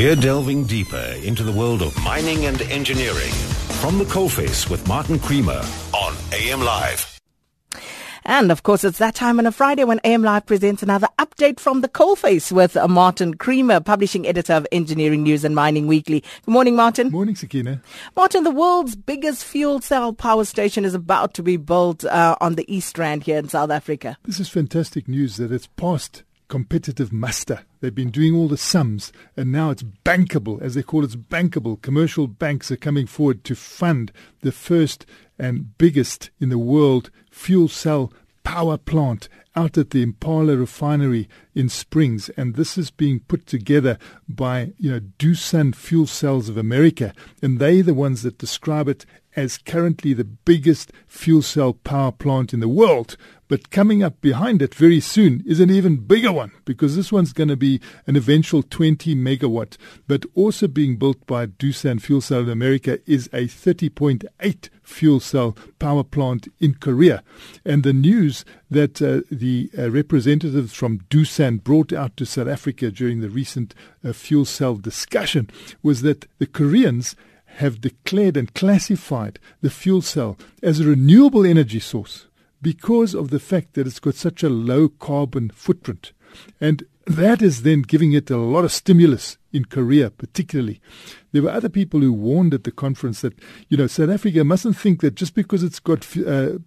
We're delving deeper into the world of mining and engineering from the coalface with Martin Creamer on AM Live. And of course, it's that time on a Friday when AM Live presents another update from the coalface with Martin Creamer, publishing editor of Engineering News and Mining Weekly. Good morning, Martin. Morning, Sakina. Martin, the world's biggest fuel cell power station is about to be built uh, on the East Rand here in South Africa. This is fantastic news that it's passed competitive muster. They've been doing all the sums, and now it's bankable, as they call it, it's bankable. Commercial banks are coming forward to fund the first and biggest in the world fuel cell power plant out at the Impala refinery in Springs, and this is being put together by you know Doosan Fuel Cells of America, and they're the ones that describe it as currently the biggest fuel cell power plant in the world. But coming up behind it very soon is an even bigger one because this one's going to be an eventual 20 megawatt. But also being built by Doosan Fuel Cell of America is a 30.8 fuel cell power plant in Korea. And the news that uh, the uh, representatives from Doosan brought out to South Africa during the recent uh, fuel cell discussion was that the Koreans have declared and classified the fuel cell as a renewable energy source because of the fact that it's got such a low carbon footprint. And that is then giving it a lot of stimulus in Korea, particularly. There were other people who warned at the conference that, you know, South Africa mustn't think that just because it's got uh,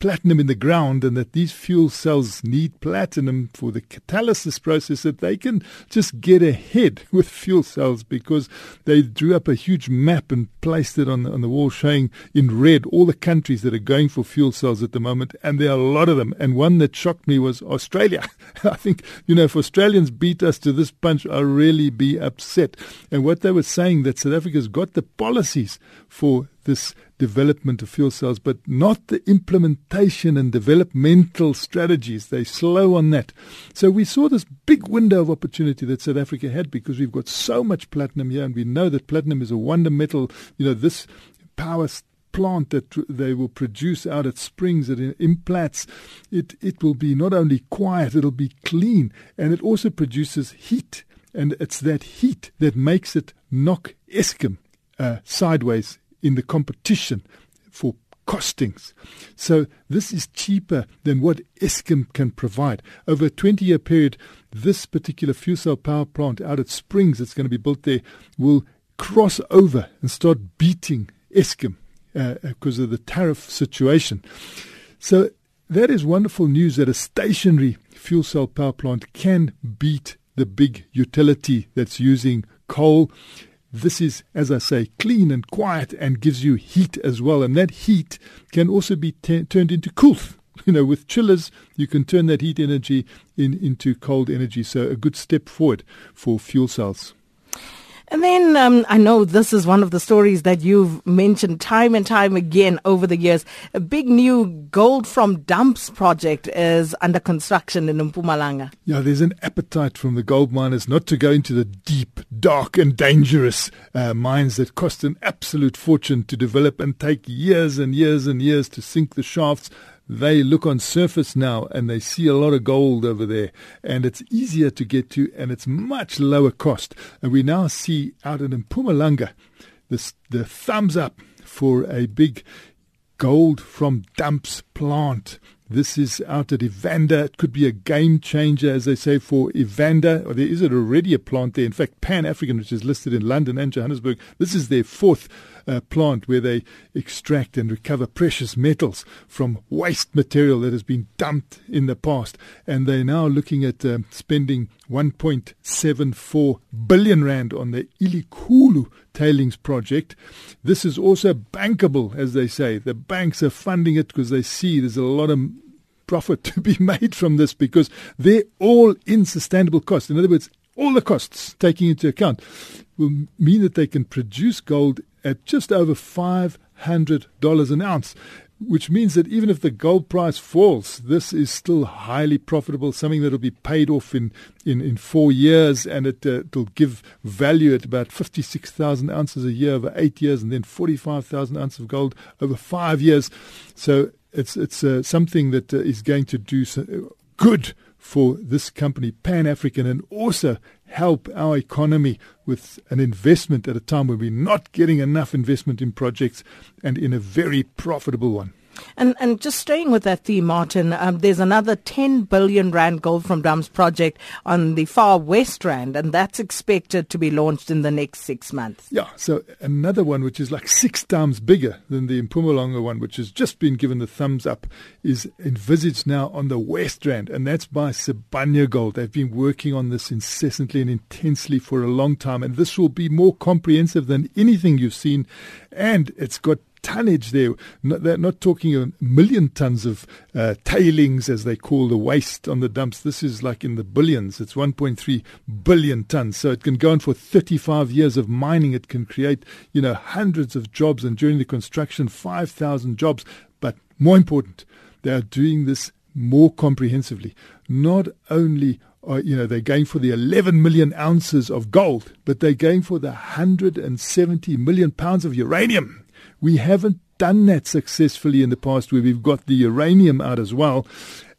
platinum in the ground and that these fuel cells need platinum for the catalysis process, that they can just get ahead with fuel cells because they drew up a huge map and placed it on the, on the wall showing in red all the countries that are going for fuel cells at the moment. And there are a lot of them. And one that shocked me was Australia. I think, you know, if Australians beat us to this punch, I'll really be upset. And what they were saying that South Africa's got the policies for this development of fuel cells, but not the implementation and developmental strategies. They're slow on that. So we saw this big window of opportunity that South Africa had because we've got so much platinum here, and we know that platinum is a wonder metal. You know, this power plant that they will produce out at Springs at Implats, it, it will be not only quiet, it'll be clean, and it also produces heat. And it's that heat that makes it knock Eskom uh, sideways in the competition for costings. So this is cheaper than what Eskom can provide. Over a 20 year period, this particular fuel cell power plant out at Springs that's going to be built there will cross over and start beating Eskom uh, because of the tariff situation. So that is wonderful news that a stationary fuel cell power plant can beat the big utility that's using coal. This is, as I say, clean and quiet and gives you heat as well. And that heat can also be t- turned into cool. You know, with chillers, you can turn that heat energy in, into cold energy. So a good step forward for fuel cells. And then um, I know this is one of the stories that you've mentioned time and time again over the years. A big new gold from dumps project is under construction in Mpumalanga. Yeah, there's an appetite from the gold miners not to go into the deep, dark, and dangerous uh, mines that cost an absolute fortune to develop and take years and years and years to sink the shafts they look on surface now and they see a lot of gold over there and it's easier to get to and it's much lower cost. And we now see out in Mpumalanga this, the thumbs up for a big gold from dumps plant. This is out at Evander. It could be a game changer, as they say, for Evander. Or there is already a plant there. In fact, Pan African, which is listed in London and Johannesburg, this is their fourth uh, plant where they extract and recover precious metals from waste material that has been dumped in the past. And they're now looking at uh, spending 1.74 billion rand on the Elikhulu tailings project. This is also bankable, as they say. The banks are funding it because they see there's a lot of profit to be made from this because they're all in sustainable costs. In other words, all the costs taking into account will mean that they can produce gold at just over $500 an ounce, which means that even if the gold price falls, this is still highly profitable, something that will be paid off in, in, in four years, and it, uh, will give value at about 56,000 ounces a year over eight years, and then 45,000 ounces of gold over five years. So it's, it's uh, something that uh, is going to do so good for this company, Pan African, and also help our economy with an investment at a time when we're not getting enough investment in projects and in a very profitable one. And and just staying with that theme, Martin, um, there's another 10 billion rand gold from dumps project on the far west rand, and that's expected to be launched in the next six months. Yeah, so another one which is like six times bigger than the Mpumalanga one, which has just been given the thumbs up, is envisaged now on the west rand, and that's by Sibanye Gold. They've been working on this incessantly and intensely for a long time, and this will be more comprehensive than anything you've seen, and it's got tonnage there. Not, they're not talking a million tons of uh, tailings, as they call the waste on the dumps. This is like in the billions. It's 1.3 billion tons. So it can go on for 35 years of mining. It can create, you know, hundreds of jobs, and during the construction, 5,000 jobs. But more important, they are doing this more comprehensively. Not only are, you know, they're going for the 11 million ounces of gold, but they're going for the 170 million pounds of uranium. We haven't done that successfully in the past where we've got the uranium out as well.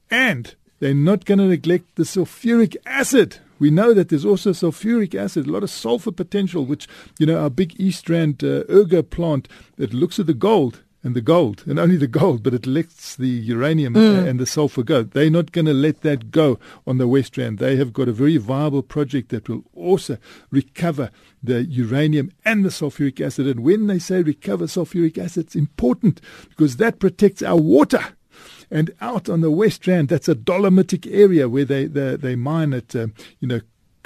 And they're not going to neglect the sulfuric acid. We know that there's also sulfuric acid, a lot of sulfur potential, which, you know, our big East Rand uh, ergo plant that looks at the gold and the gold, and only the gold, but it lets the uranium mm. and the sulfur go. They're not going to let that go on the West Rand. They have got a very viable project that will also recover the uranium and the sulfuric acid. And when they say recover sulfuric acid, it's important because that protects our water. And out on the West Rand, that's a dolomitic area where they they, they mine at, uh, you know,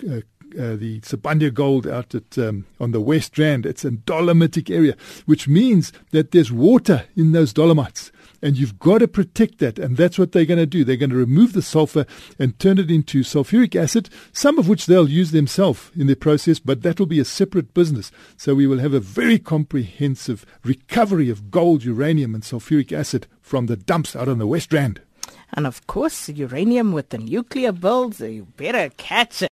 uh, uh, the Sibanye Gold out at um, on the West Rand. It's a dolomitic area, which means that there's water in those dolomites. And you've got to protect that. And that's what they're going to do. They're going to remove the sulfur and turn it into sulfuric acid, some of which they'll use themselves in their process, but that will be a separate business. So we will have a very comprehensive recovery of gold, uranium, and sulfuric acid from the dumps out on the West Rand. And of course, uranium with the nuclear builds, you better catch it.